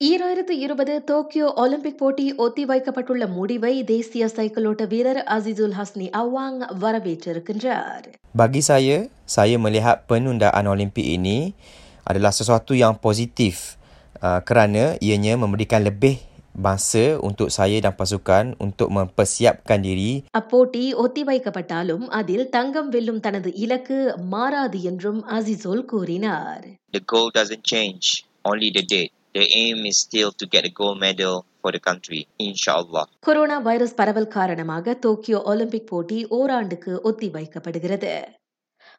ஈராயிரத்து இருபது Tokyo Olympic போட்டி ஒத்திவைக்கப்பட்டுள்ள முடிவை தேசிய சைக்கிளோட்ட வீரர் அசிசுல் ஹஸ்னி அவாங் வரவேற்றிருக்கின்றார் Bagi saya, saya melihat penundaan Olimpik ini adalah sesuatu yang positif uh, kerana ianya memberikan lebih masa untuk saya dan pasukan untuk mempersiapkan diri அப்போட்டி ஒத்திவைக்கப்பட்டாலும் அதில் தங்கம் வெல்லும் தனது இலக்கு மாறாது என்றும் அசிசோல் கூறினார் The goal doesn't change, only the date. The aim is still to get a gold medal for the country, inshallah. Corona virus பரவல் காரணமாக Tokyo Olympic போட்டி ஓராண்டுக்கு ஒத்தி வைக்கப்படுகிறது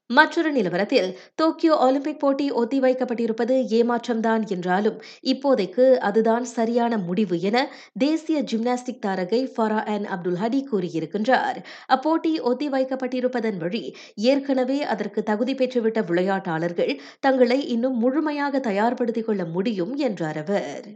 மற்றொரு நிலவரத்தில் டோக்கியோ ஒலிம்பிக் போட்டி ஒத்திவைக்கப்பட்டிருப்பது ஏமாற்றம்தான் என்றாலும் இப்போதைக்கு அதுதான் சரியான முடிவு என தேசிய ஜிம்னாஸ்டிக் தாரகை ஃபரா அன் அப்துல் ஹடி கூறியிருக்கின்றார். அப்போட்டி ஒத்திவைக்கப்பட்டிருப்பதன் வழி ஏற்கனவே அதற்கு தகுதி பெற்றுவிட்ட விளையாட்டாளர்கள் தங்களை இன்னும் முழுமையாக தயார்படுத்திக் கொள்ள முடியும் என்றார் அவர்.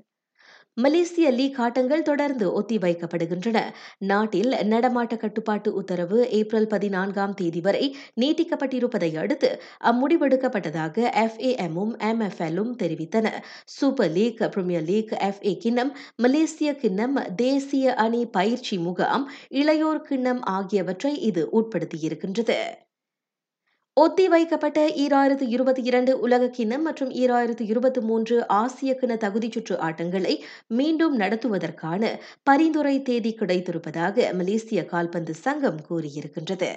மலேசிய லீக் ஆட்டங்கள் தொடர்ந்து ஒத்திவைக்கப்படுகின்றன. நாட்டில் நடமாட்ட கட்டுப்பாட்டு உத்தரவு ஏப்ரல் பதினான்காம் தேதி வரை நீட்டிக்கப்பட்டிருப்பதை அடுத்து அம்முடிவெடுக்கப்பட்டதாக எஃப்ஏஎம்மும் எம்எஃப்எல்லும் தெரிவித்தன. Super league premier league FA கிண்ணம் மலேசிய கிண்ணம் தேசிய அணி பயிற்சி முகாம் இளையோர் கிண்ணம் ஆகியவற்றை இது உட்படுத்தியிருக்கின்றது. ஒத்திவைக்கப்பட்ட ஈராயிரத்து இருபத்தி இரண்டு உலக கிண்ணம் மற்றும் ஈராயிரத்து இருபத்தி மூன்று ஆசிய கிண தகுதிச் சுற்று ஆட்டங்களை மீண்டும் நடத்துவதற்கான பரிந்துரை தேதி கிடைத்திருப்பதாக மலேசிய கால்பந்து சங்கம் கூறியிருக்கின்றது.